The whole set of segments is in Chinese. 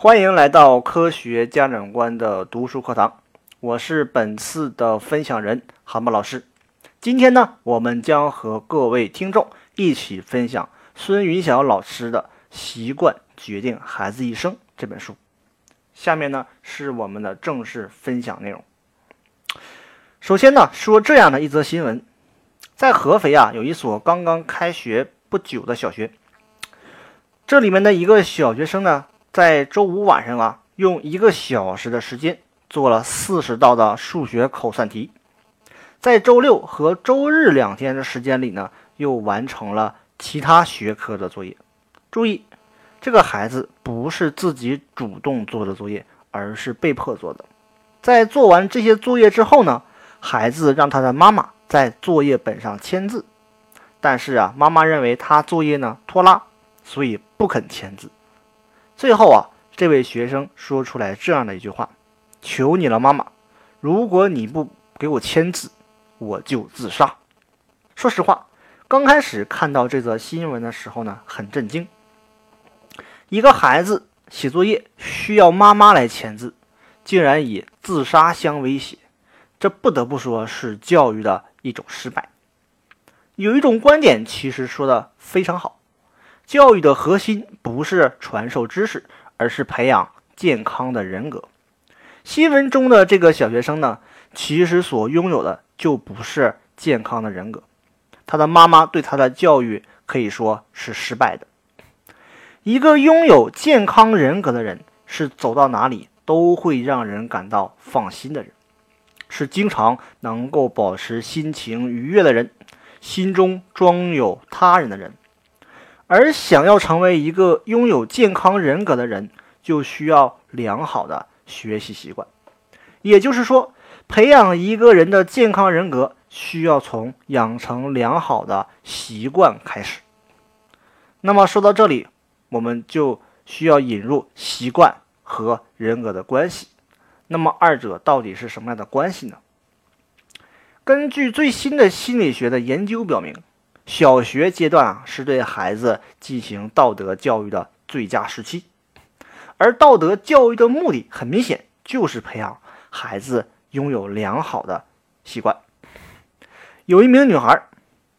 欢迎来到科学家长观的读书课堂，我是本次的分享人韩博老师。今天呢，我们将和各位听众一起分享孙云晓老师的《习惯决定孩子一生》这本书。下面呢是我们的正式分享内容。首先呢，说这样的一则新闻，在合肥啊，有一所刚刚开学不久的小学，这里面的一个小学生呢。在周五晚上啊，用一个小时的时间做了四十道的数学口算题，在周六和周日两天的时间里呢，又完成了其他学科的作业。注意，这个孩子不是自己主动做的作业，而是被迫做的。在做完这些作业之后呢，孩子让他的妈妈在作业本上签字，但是啊，妈妈认为他作业呢拖拉，所以不肯签字。最后啊，这位学生说出来这样的一句话：“求你了，妈妈，如果你不给我签字，我就自杀。”说实话，刚开始看到这则新闻的时候呢，很震惊。一个孩子写作业需要妈妈来签字，竟然以自杀相威胁，这不得不说是教育的一种失败。有一种观点其实说的非常好。教育的核心不是传授知识，而是培养健康的人格。新闻中的这个小学生呢，其实所拥有的就不是健康的人格。他的妈妈对他的教育可以说是失败的。一个拥有健康人格的人，是走到哪里都会让人感到放心的人，是经常能够保持心情愉悦的人，心中装有他人的人。而想要成为一个拥有健康人格的人，就需要良好的学习习惯。也就是说，培养一个人的健康人格，需要从养成良好的习惯开始。那么说到这里，我们就需要引入习惯和人格的关系。那么二者到底是什么样的关系呢？根据最新的心理学的研究表明。小学阶段啊，是对孩子进行道德教育的最佳时期，而道德教育的目的很明显，就是培养孩子拥有良好的习惯。有一名女孩，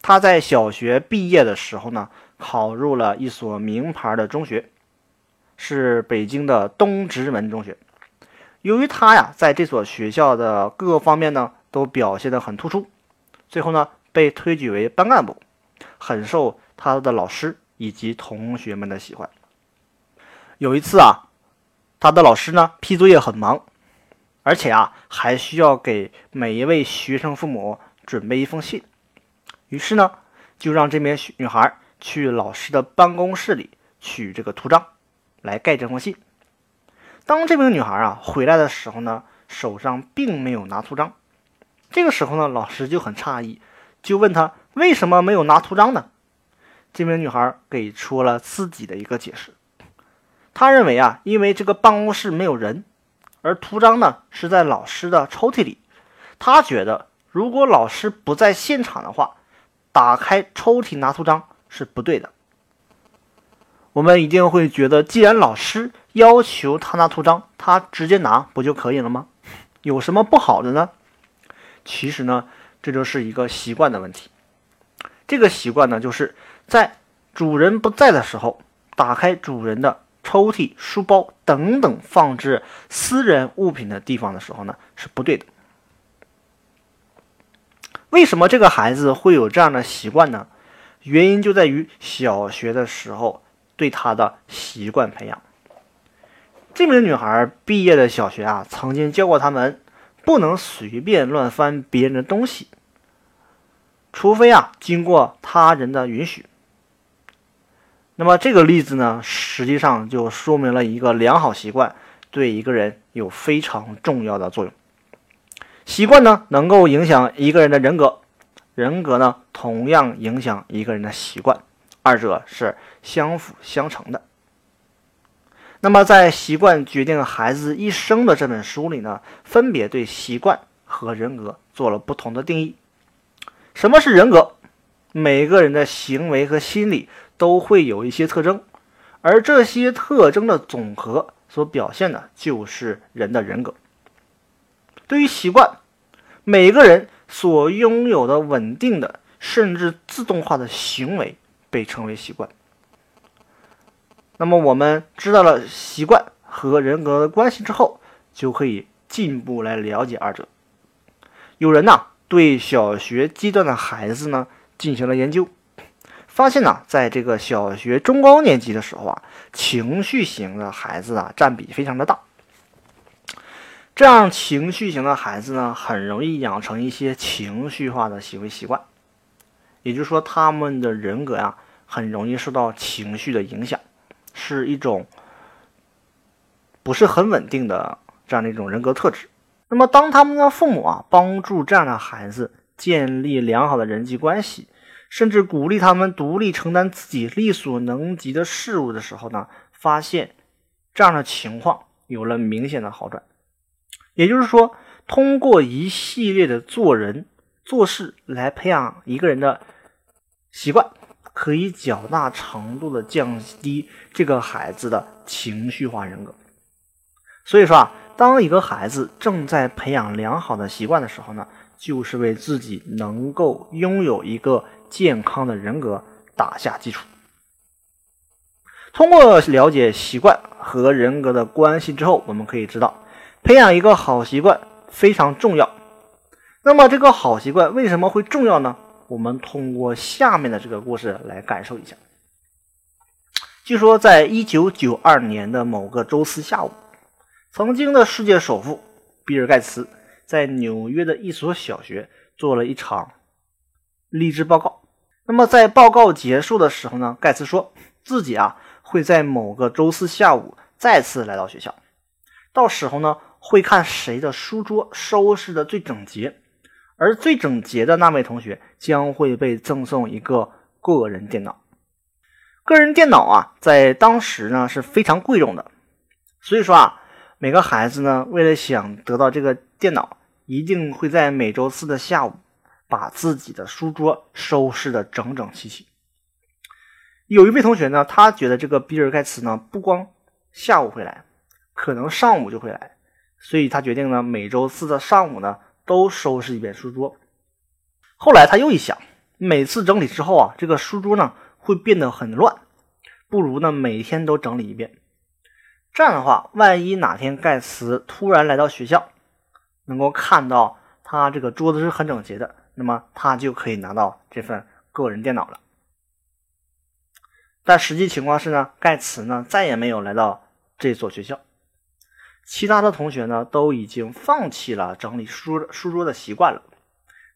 她在小学毕业的时候呢，考入了一所名牌的中学，是北京的东直门中学。由于她呀，在这所学校的各个方面呢，都表现得很突出，最后呢，被推举为班干部。很受他的老师以及同学们的喜欢。有一次啊，他的老师呢批作业很忙，而且啊还需要给每一位学生父母准备一封信。于是呢，就让这名女孩去老师的办公室里取这个图章，来盖这封信。当这名女孩啊回来的时候呢，手上并没有拿图章。这个时候呢，老师就很诧异，就问她。为什么没有拿图章呢？这名女孩给出了自己的一个解释。她认为啊，因为这个办公室没有人，而图章呢是在老师的抽屉里。她觉得，如果老师不在现场的话，打开抽屉拿图章是不对的。我们一定会觉得，既然老师要求他拿图章，他直接拿不就可以了吗？有什么不好的呢？其实呢，这就是一个习惯的问题。这个习惯呢，就是在主人不在的时候，打开主人的抽屉、书包等等放置私人物品的地方的时候呢，是不对的。为什么这个孩子会有这样的习惯呢？原因就在于小学的时候对他的习惯培养。这名女孩毕业的小学啊，曾经教过他们不能随便乱翻别人的东西。除非啊，经过他人的允许。那么这个例子呢，实际上就说明了一个良好习惯对一个人有非常重要的作用。习惯呢，能够影响一个人的人格，人格呢，同样影响一个人的习惯，二者是相辅相成的。那么在《习惯决定孩子一生》的这本书里呢，分别对习惯和人格做了不同的定义。什么是人格？每个人的行为和心理都会有一些特征，而这些特征的总和所表现的就是人的人格。对于习惯，每个人所拥有的稳定的甚至自动化的行为被称为习惯。那么我们知道了习惯和人格的关系之后，就可以进一步来了解二者。有人呢对小学阶段的孩子呢进行了研究，发现呢在这个小学中高年级的时候啊，情绪型的孩子啊占比非常的大。这样情绪型的孩子呢，很容易养成一些情绪化的行为习惯，也就是说，他们的人格呀，很容易受到情绪的影响。是一种不是很稳定的这样的一种人格特质。那么，当他们的父母啊帮助这样的孩子建立良好的人际关系，甚至鼓励他们独立承担自己力所能及的事物的时候呢，发现这样的情况有了明显的好转。也就是说，通过一系列的做人做事来培养一个人的习惯。可以较大程度的降低这个孩子的情绪化人格。所以说啊，当一个孩子正在培养良好的习惯的时候呢，就是为自己能够拥有一个健康的人格打下基础。通过了解习惯和人格的关系之后，我们可以知道，培养一个好习惯非常重要。那么，这个好习惯为什么会重要呢？我们通过下面的这个故事来感受一下。据说，在一九九二年的某个周四下午，曾经的世界首富比尔·盖茨在纽约的一所小学做了一场励志报告。那么，在报告结束的时候呢，盖茨说自己啊会在某个周四下午再次来到学校，到时候呢会看谁的书桌收拾的最整洁。而最整洁的那位同学将会被赠送一个个人电脑。个人电脑啊，在当时呢是非常贵重的，所以说啊，每个孩子呢，为了想得到这个电脑，一定会在每周四的下午把自己的书桌收拾的整整齐齐。有一位同学呢，他觉得这个比尔盖茨呢，不光下午会来，可能上午就会来，所以他决定呢，每周四的上午呢。都收拾一遍书桌。后来他又一想，每次整理之后啊，这个书桌呢会变得很乱，不如呢每天都整理一遍。这样的话，万一哪天盖茨突然来到学校，能够看到他这个桌子是很整洁的，那么他就可以拿到这份个人电脑了。但实际情况是呢，盖茨呢再也没有来到这所学校。其他的同学呢，都已经放弃了整理书书桌的习惯了，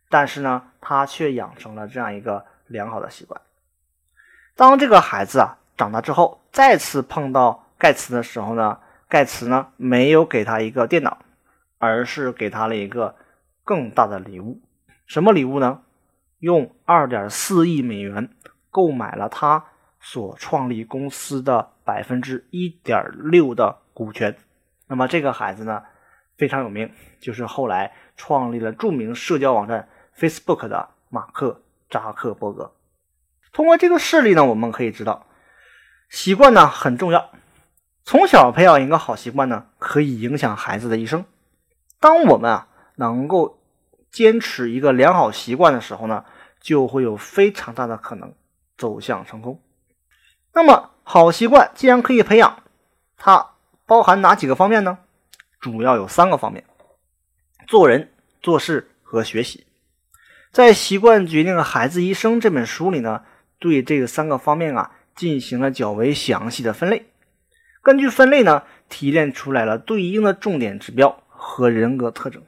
但是呢，他却养成了这样一个良好的习惯。当这个孩子啊长大之后，再次碰到盖茨的时候呢，盖茨呢没有给他一个电脑，而是给他了一个更大的礼物。什么礼物呢？用二点四亿美元购买了他所创立公司的百分之一点六的股权。那么这个孩子呢，非常有名，就是后来创立了著名社交网站 Facebook 的马克扎克伯格。通过这个事例呢，我们可以知道，习惯呢很重要。从小培养一个好习惯呢，可以影响孩子的一生。当我们啊能够坚持一个良好习惯的时候呢，就会有非常大的可能走向成功。那么好习惯既然可以培养，它。包含哪几个方面呢？主要有三个方面：做人、做事和学习。在《习惯决定了孩子一生》这本书里呢，对这三个方面啊进行了较为详细的分类。根据分类呢，提炼出来了对应的重点指标和人格特征。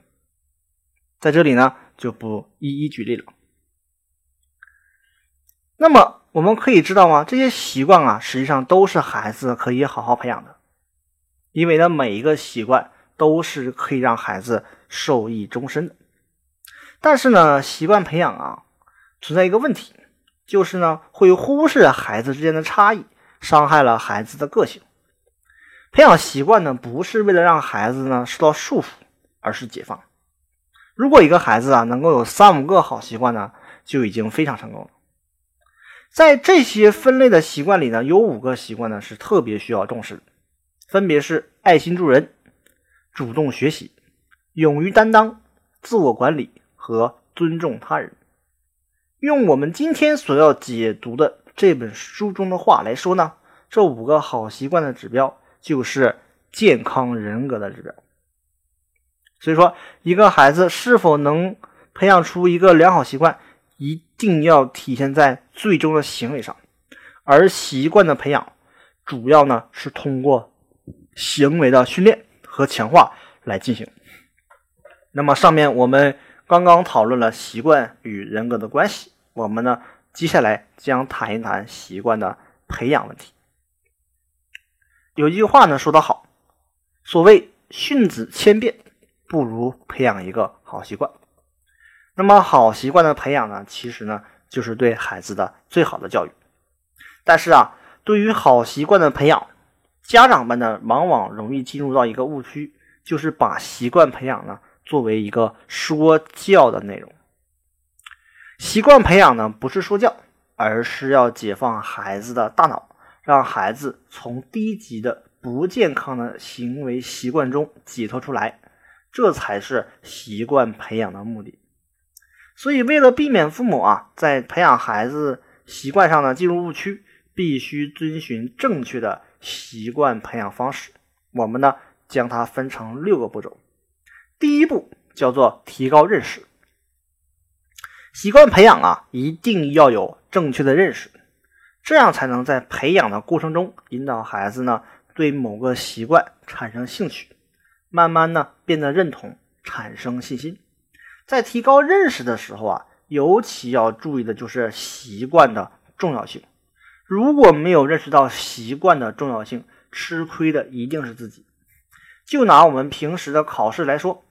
在这里呢，就不一一举例了。那么我们可以知道吗？这些习惯啊，实际上都是孩子可以好好培养的。因为呢，每一个习惯都是可以让孩子受益终身的。但是呢，习惯培养啊，存在一个问题，就是呢，会忽视孩子之间的差异，伤害了孩子的个性。培养习惯呢，不是为了让孩子呢受到束缚，而是解放。如果一个孩子啊能够有三五个好习惯呢，就已经非常成功了。在这些分类的习惯里呢，有五个习惯呢是特别需要重视的。分别是爱心助人、主动学习、勇于担当、自我管理和尊重他人。用我们今天所要解读的这本书中的话来说呢，这五个好习惯的指标就是健康人格的指标。所以说，一个孩子是否能培养出一个良好习惯，一定要体现在最终的行为上。而习惯的培养，主要呢是通过行为的训练和强化来进行。那么，上面我们刚刚讨论了习惯与人格的关系。我们呢，接下来将谈一谈习惯的培养问题。有一句话呢说得好，所谓训子千遍，不如培养一个好习惯。那么好习惯的培养呢，其实呢就是对孩子的最好的教育。但是啊，对于好习惯的培养，家长们呢往往容易进入到一个误区，就是把习惯培养呢作为一个说教的内容。习惯培养呢，不是说教，而是要解放孩子的大脑，让孩子从低级的不健康的行为习惯中解脱出来，这才是习惯培养的目的。所以，为了避免父母啊在培养孩子习惯上呢进入误区，必须遵循正确的习惯培养方式。我们呢将它分成六个步骤。第一步叫做提高认识。习惯培养啊，一定要有正确的认识，这样才能在培养的过程中引导孩子呢对某个习惯产生兴趣，慢慢呢变得认同，产生信心。在提高认识的时候啊，尤其要注意的就是习惯的重要性。如果没有认识到习惯的重要性，吃亏的一定是自己。就拿我们平时的考试来说，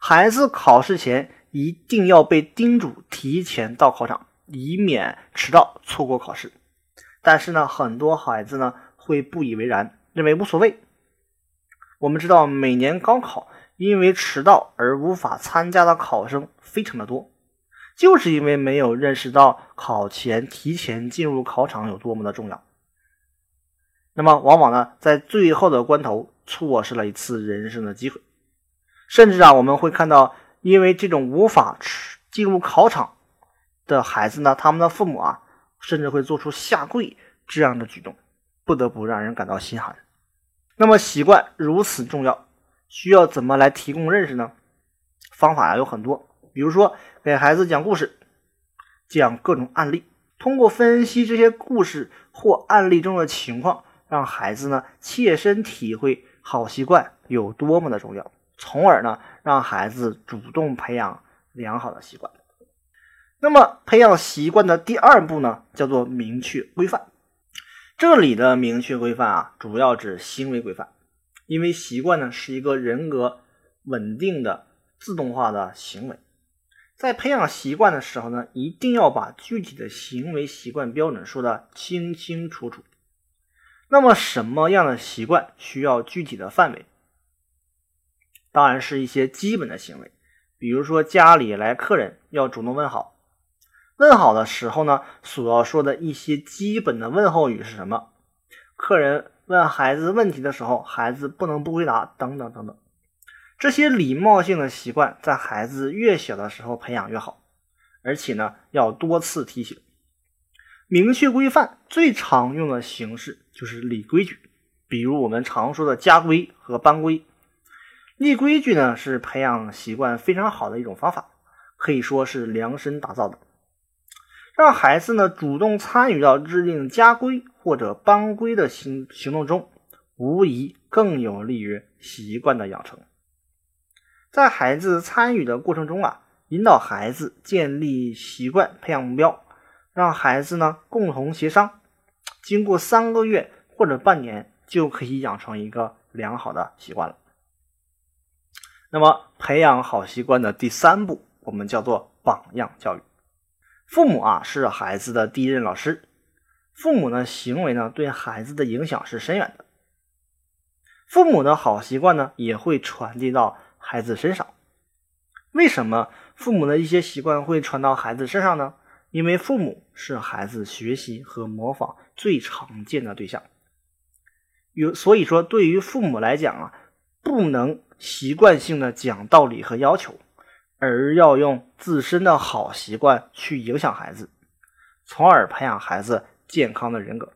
孩子考试前。一定要被叮嘱提前到考场，以免迟到错过考试。但是呢，很多孩子呢会不以为然，认为无所谓。我们知道，每年高考因为迟到而无法参加的考生非常的多，就是因为没有认识到考前提前进入考场有多么的重要。那么，往往呢在最后的关头错失了一次人生的机会，甚至啊我们会看到。因为这种无法进入考场的孩子呢，他们的父母啊，甚至会做出下跪这样的举动，不得不让人感到心寒。那么习惯如此重要，需要怎么来提供认识呢？方法有很多，比如说给孩子讲故事，讲各种案例，通过分析这些故事或案例中的情况，让孩子呢切身体会好习惯有多么的重要。从而呢，让孩子主动培养良好的习惯。那么，培养习惯的第二步呢，叫做明确规范。这里的明确规范啊，主要指行为规范。因为习惯呢，是一个人格稳定的自动化的行为。在培养习惯的时候呢，一定要把具体的行为习惯标准说的清清楚楚。那么，什么样的习惯需要具体的范围？当然是一些基本的行为，比如说家里来客人要主动问好，问好的时候呢，所要说的一些基本的问候语是什么？客人问孩子问题的时候，孩子不能不回答，等等等等。这些礼貌性的习惯，在孩子越小的时候培养越好，而且呢，要多次提醒。明确规范最常用的形式就是立规矩，比如我们常说的家规和班规。立规矩呢，是培养习惯非常好的一种方法，可以说是量身打造的。让孩子呢主动参与到制定家规或者班规的行行动中，无疑更有利于习惯的养成。在孩子参与的过程中啊，引导孩子建立习惯，培养目标，让孩子呢共同协商，经过三个月或者半年，就可以养成一个良好的习惯了。那么，培养好习惯的第三步，我们叫做榜样教育。父母啊，是孩子的第一任老师。父母呢，行为呢，对孩子的影响是深远的。父母的好习惯呢，也会传递到孩子身上。为什么父母的一些习惯会传到孩子身上呢？因为父母是孩子学习和模仿最常见的对象。有，所以说，对于父母来讲啊。不能习惯性的讲道理和要求，而要用自身的好习惯去影响孩子，从而培养孩子健康的人格。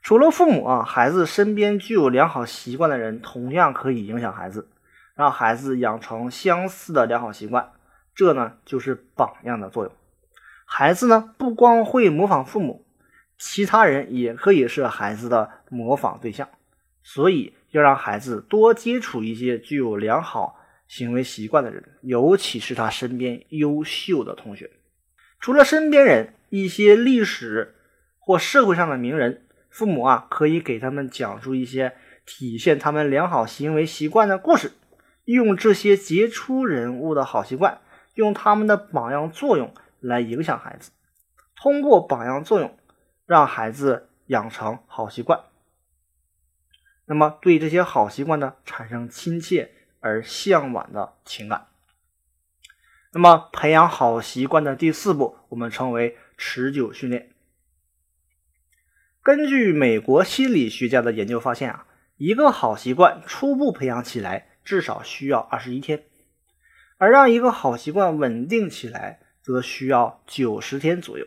除了父母啊，孩子身边具有良好习惯的人同样可以影响孩子，让孩子养成相似的良好习惯。这呢，就是榜样的作用。孩子呢，不光会模仿父母，其他人也可以是孩子的模仿对象。所以，要让孩子多接触一些具有良好行为习惯的人，尤其是他身边优秀的同学。除了身边人，一些历史或社会上的名人，父母啊，可以给他们讲述一些体现他们良好行为习惯的故事，用这些杰出人物的好习惯，用他们的榜样作用来影响孩子，通过榜样作用，让孩子养成好习惯。那么，对这些好习惯呢，产生亲切而向往的情感。那么，培养好习惯的第四步，我们称为持久训练。根据美国心理学家的研究发现啊，一个好习惯初步培养起来至少需要二十一天，而让一个好习惯稳定起来则需要九十天左右。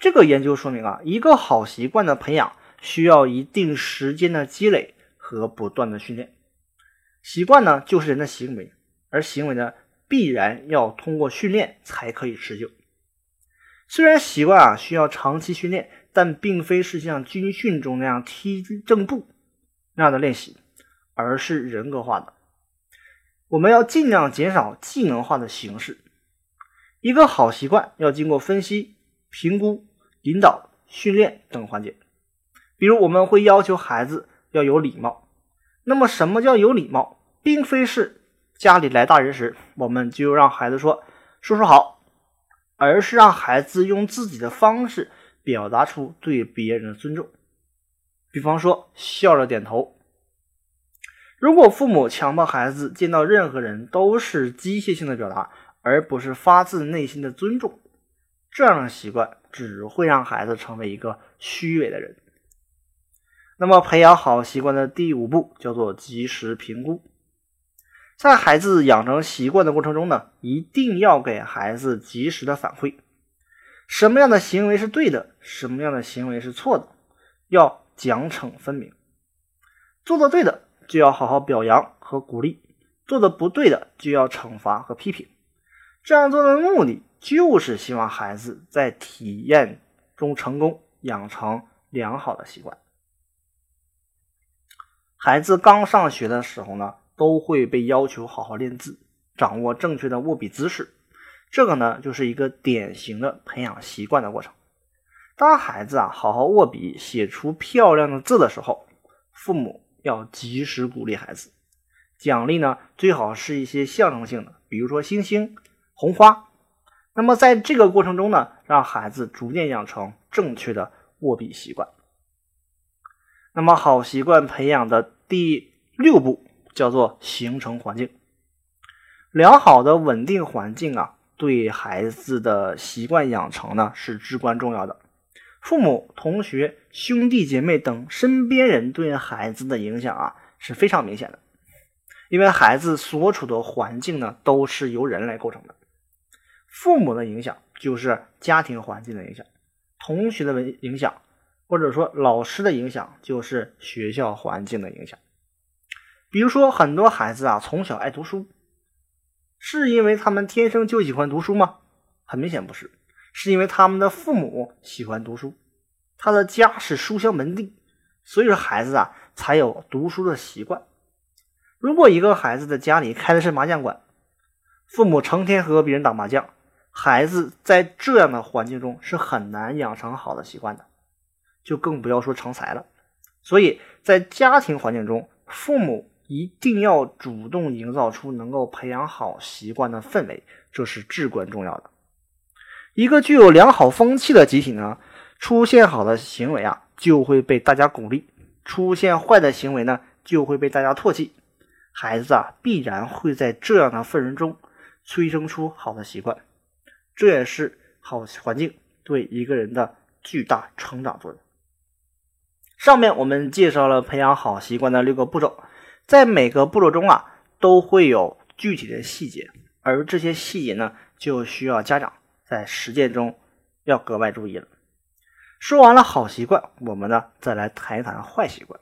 这个研究说明啊，一个好习惯的培养。需要一定时间的积累和不断的训练。习惯呢，就是人的行为，而行为呢，必然要通过训练才可以持久。虽然习惯啊需要长期训练，但并非是像军训中那样踢正步那样的练习，而是人格化的。我们要尽量减少技能化的形式。一个好习惯要经过分析、评估、引导、训练等环节。比如我们会要求孩子要有礼貌，那么什么叫有礼貌？并非是家里来大人时，我们就让孩子说“叔叔好”，而是让孩子用自己的方式表达出对别人的尊重。比方说笑着点头。如果父母强迫孩子见到任何人都是机械性的表达，而不是发自内心的尊重，这样的习惯只会让孩子成为一个虚伪的人。那么，培养好习惯的第五步叫做及时评估。在孩子养成习惯的过程中呢，一定要给孩子及时的反馈，什么样的行为是对的，什么样的行为是错的，要奖惩分明。做的对的就要好好表扬和鼓励，做的不对的就要惩罚和批评。这样做的目的就是希望孩子在体验中成功，养成良好的习惯。孩子刚上学的时候呢，都会被要求好好练字，掌握正确的握笔姿势。这个呢，就是一个典型的培养习惯的过程。当孩子啊好好握笔，写出漂亮的字的时候，父母要及时鼓励孩子，奖励呢最好是一些象征性的，比如说星星、红花。那么在这个过程中呢，让孩子逐渐养成正确的握笔习惯。那么，好习惯培养的第六步叫做形成环境。良好的稳定环境啊，对孩子的习惯养成呢是至关重要的。父母、同学、兄弟姐妹等身边人对孩子的影响啊是非常明显的，因为孩子所处的环境呢都是由人来构成的。父母的影响就是家庭环境的影响，同学的影响。或者说，老师的影响就是学校环境的影响。比如说，很多孩子啊，从小爱读书，是因为他们天生就喜欢读书吗？很明显不是，是因为他们的父母喜欢读书，他的家是书香门第，所以说孩子啊才有读书的习惯。如果一个孩子的家里开的是麻将馆，父母成天和别人打麻将，孩子在这样的环境中是很难养成好的习惯的。就更不要说成才了，所以在家庭环境中，父母一定要主动营造出能够培养好习惯的氛围，这是至关重要的。一个具有良好风气的集体呢，出现好的行为啊，就会被大家鼓励；出现坏的行为呢，就会被大家唾弃。孩子啊，必然会在这样的氛围中催生出好的习惯，这也是好环境对一个人的巨大成长作用。上面我们介绍了培养好习惯的六个步骤，在每个步骤中啊，都会有具体的细节，而这些细节呢，就需要家长在实践中要格外注意了。说完了好习惯，我们呢再来谈一谈坏习惯。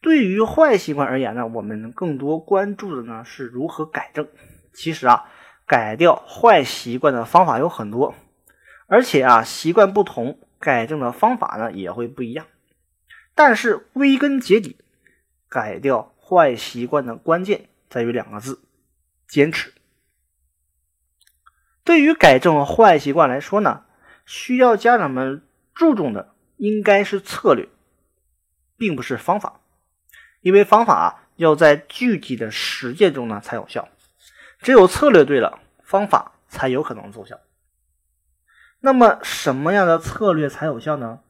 对于坏习惯而言呢，我们更多关注的呢是如何改正。其实啊，改掉坏习惯的方法有很多，而且啊，习惯不同，改正的方法呢也会不一样。但是归根结底，改掉。坏习惯的关键在于两个字：坚持。对于改正坏习惯来说呢，需要家长们注重的应该是策略，并不是方法，因为方法要在具体的实践中呢才有效。只有策略对了，方法才有可能奏效。那么，什么样的策略才有效呢？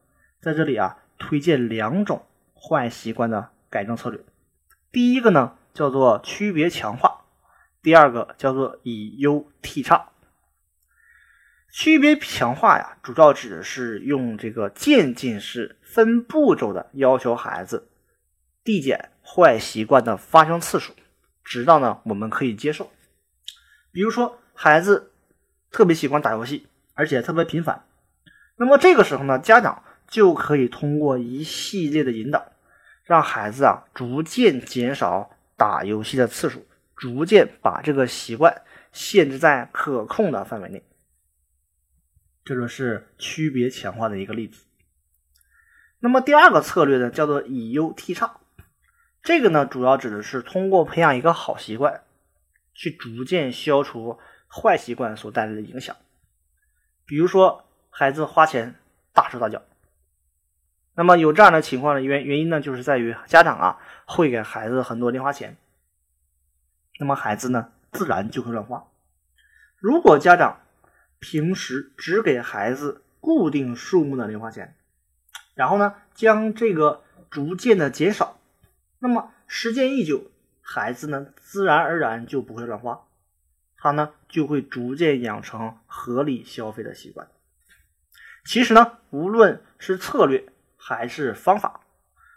在这里啊，推荐两种坏习惯的改正策略。第一个呢叫做区别强化，第二个叫做以优替差。区别强化呀，主要指的是用这个渐进式、分步骤的要求孩子递减坏习惯的发生次数，直到呢我们可以接受。比如说，孩子特别喜欢打游戏，而且特别频繁，那么这个时候呢，家长就可以通过一系列的引导。让孩子啊逐渐减少打游戏的次数，逐渐把这个习惯限制在可控的范围内。这就是区别强化的一个例子。那么第二个策略呢，叫做以优替差。这个呢，主要指的是通过培养一个好习惯，去逐渐消除坏习惯所带来的影响。比如说，孩子花钱大手大脚。那么有这样的情况的原原因呢，就是在于家长啊会给孩子很多零花钱，那么孩子呢自然就会乱花。如果家长平时只给孩子固定数目的零花钱，然后呢将这个逐渐的减少，那么时间一久，孩子呢自然而然就不会乱花，他呢就会逐渐养成合理消费的习惯。其实呢，无论是策略，还是方法，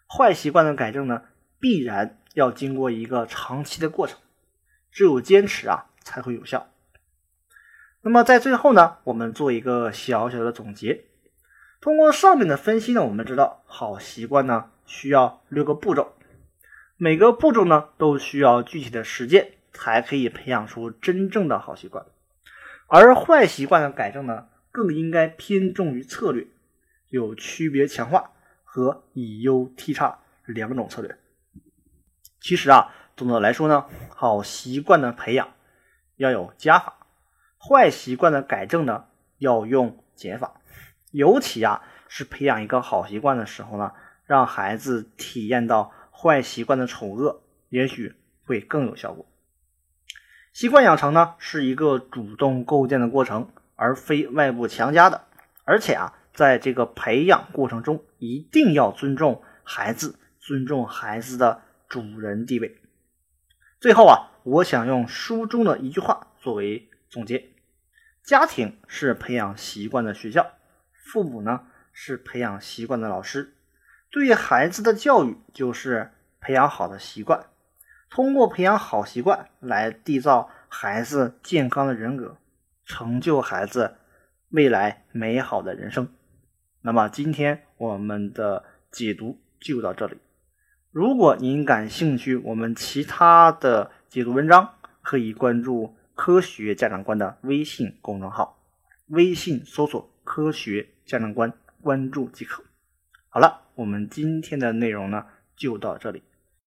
坏习惯的改正呢，必然要经过一个长期的过程，只有坚持啊，才会有效。那么在最后呢，我们做一个小小的总结。通过上面的分析呢，我们知道好习惯呢需要六个步骤，每个步骤呢都需要具体的实践，才可以培养出真正的好习惯。而坏习惯的改正呢，更应该偏重于策略，有区别强化。和以优替差两种策略。其实啊，总的来说呢，好习惯的培养要有加法，坏习惯的改正呢要用减法。尤其啊，是培养一个好习惯的时候呢，让孩子体验到坏习惯的丑恶，也许会更有效果。习惯养成呢是一个主动构建的过程，而非外部强加的，而且啊。在这个培养过程中，一定要尊重孩子，尊重孩子的主人地位。最后啊，我想用书中的一句话作为总结：家庭是培养习惯的学校，父母呢是培养习惯的老师。对孩子的教育就是培养好的习惯，通过培养好习惯来缔造孩子健康的人格，成就孩子未来美好的人生。那么今天我们的解读就到这里。如果您感兴趣，我们其他的解读文章可以关注“科学家长观”的微信公众号，微信搜索“科学家长观”，关注即可。好了，我们今天的内容呢就到这里。